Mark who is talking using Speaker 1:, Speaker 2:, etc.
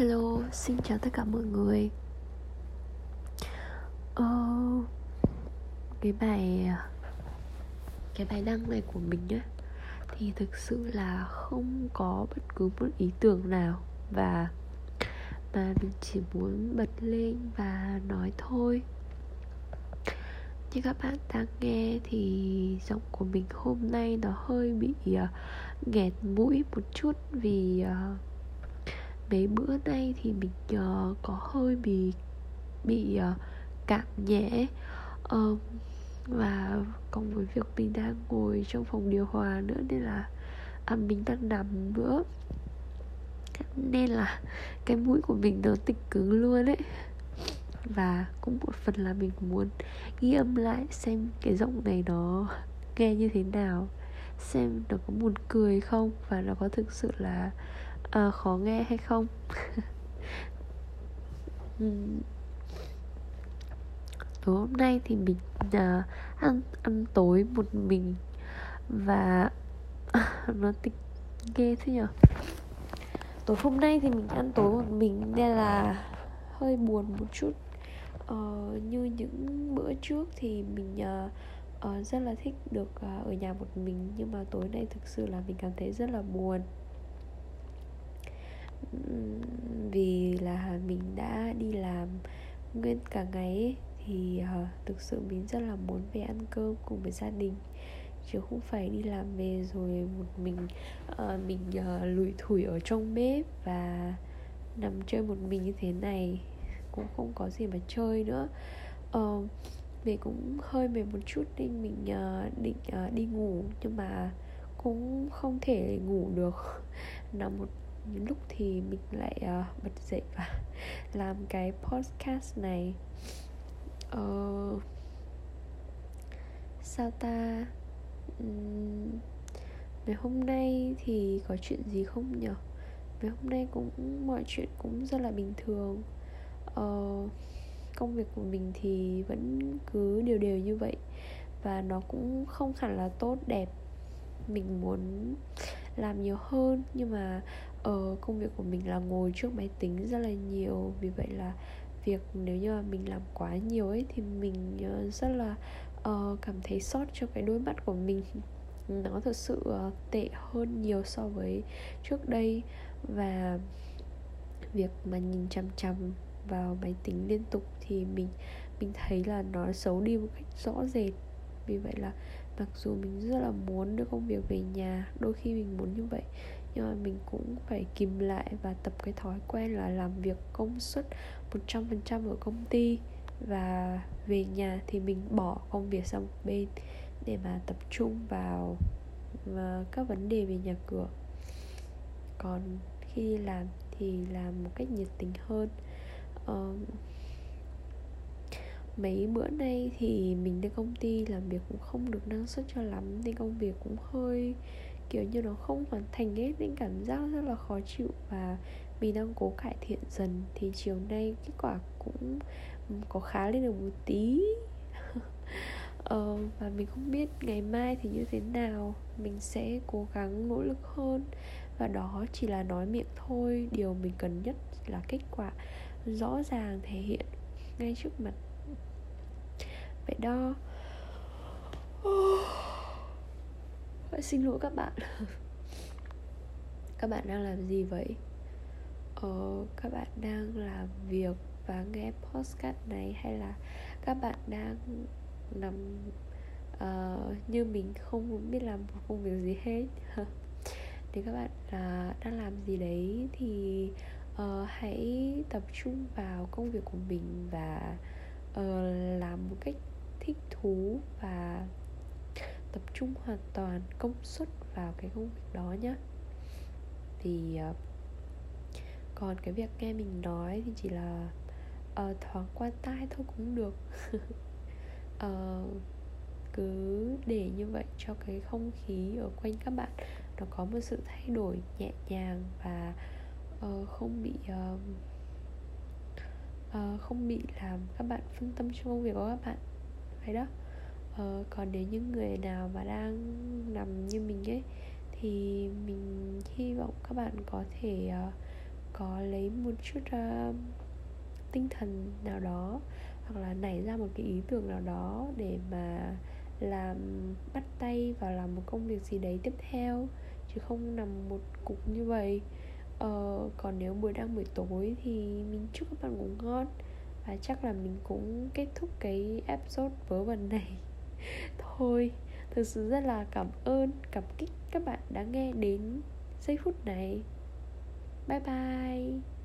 Speaker 1: Hello, xin chào tất cả mọi người. Ờ, cái bài cái bài đăng này của mình á thì thực sự là không có bất cứ một ý tưởng nào và mà mình chỉ muốn bật lên và nói thôi. Như các bạn đang nghe thì giọng của mình hôm nay nó hơi bị uh, nghẹt mũi một chút vì uh, mấy bữa nay thì mình uh, có hơi bị bị uh, cảm nhẹ. Um, và cộng với việc mình đang ngồi trong phòng điều hòa nữa nên là à, mình đang nằm nữa. Nên là cái mũi của mình nó tịch cứng luôn ấy. Và cũng một phần là mình muốn ghi âm lại xem cái giọng này nó nghe như thế nào xem nó có buồn cười không và nó có thực sự là à, khó nghe hay không? Ừ. Tối hôm nay thì mình à, ăn ăn tối một mình và nó tịch ghê thế nhở? Tối hôm nay thì mình ăn tối một mình nên là hơi buồn một chút. Ờ, như những bữa trước thì mình uh, uh, rất là thích được uh, ở nhà một mình nhưng mà tối nay thực sự là mình cảm thấy rất là buồn vì là mình đã đi làm nguyên cả ngày ấy, thì uh, thực sự mình rất là muốn về ăn cơm cùng với gia đình. Chứ không phải đi làm về rồi một mình uh, mình uh, lủi thủi ở trong bếp và nằm chơi một mình như thế này cũng không có gì mà chơi nữa. Uh, mình cũng hơi mệt một chút nên mình uh, định uh, đi ngủ nhưng mà cũng không thể ngủ được. Nằm một lúc thì mình lại uh, bật dậy và làm cái podcast này. Uh, sao ta? Uhm, ngày hôm nay thì có chuyện gì không nhở ngày hôm nay cũng mọi chuyện cũng rất là bình thường. Uh, công việc của mình thì vẫn cứ đều đều như vậy và nó cũng không hẳn là tốt đẹp. Mình muốn làm nhiều hơn. Nhưng mà ở uh, công việc của mình là ngồi trước máy tính rất là nhiều. Vì vậy là việc nếu như mà mình làm quá nhiều ấy thì mình uh, rất là uh, cảm thấy sót cho cái đôi mắt của mình. Nó thực sự uh, tệ hơn nhiều so với trước đây. Và việc mà nhìn chằm chằm vào máy tính liên tục thì mình mình thấy là nó xấu đi một cách rõ rệt. Vì vậy là mặc dù mình rất là muốn đưa công việc về nhà đôi khi mình muốn như vậy nhưng mà mình cũng phải kìm lại và tập cái thói quen là làm việc công suất 100% ở công ty. Và về nhà thì mình bỏ công việc sang một bên để mà tập trung vào và các vấn đề về nhà cửa. Còn khi đi làm thì làm một cách nhiệt tình hơn. Uh, mấy bữa nay thì mình đến công ty làm việc cũng không được năng suất cho lắm nên công việc cũng hơi kiểu như nó không hoàn thành hết nên cảm giác rất là khó chịu và mình đang cố cải thiện dần. Thì chiều nay kết quả cũng ừ, có khá lên được một tí. Ờ, và mình không biết ngày mai thì như thế nào. Mình sẽ cố gắng nỗ lực hơn. Và đó chỉ là nói miệng thôi. Điều mình cần nhất là kết quả rõ ràng thể hiện ngay trước mặt đo Vậy xin lỗi các bạn. Các bạn đang làm gì vậy? Ờ, các bạn đang làm việc và nghe podcast này Hay là các bạn đang nằm uh, ờ, như mình không biết làm một công việc gì hết? Thì các bạn uh, đang làm gì đấy thì uh, hãy tập trung vào công việc của mình và uh, làm một cách thích thú và tập trung hoàn toàn công suất vào cái công việc đó nhé thì uh, còn cái việc nghe mình nói thì chỉ là uh, thoáng qua tai thôi cũng được. Uh, cứ để như vậy cho cái không khí ở quanh các bạn nó có một sự thay đổi nhẹ nhàng và uh, không bị uh, uh, không bị làm các bạn phân tâm trong công việc của các bạn vậy đó. Ờ, còn nếu những người nào mà đang nằm như mình ấy thì mình hy vọng các bạn có thể uh, có lấy một chút uh, tinh thần nào đó hoặc là nảy ra một cái ý tưởng nào đó để mà làm bắt tay vào làm một công việc gì đấy tiếp theo chứ không nằm một cục như vậy. Ờ, còn nếu buổi đang buổi tối thì mình chúc các bạn ngủ ngon và chắc là mình cũng kết thúc cái episode vớ vẩn này. Thôi, thực sự rất là cảm ơn, cảm kích các bạn đã nghe đến giây phút này. Bye bye.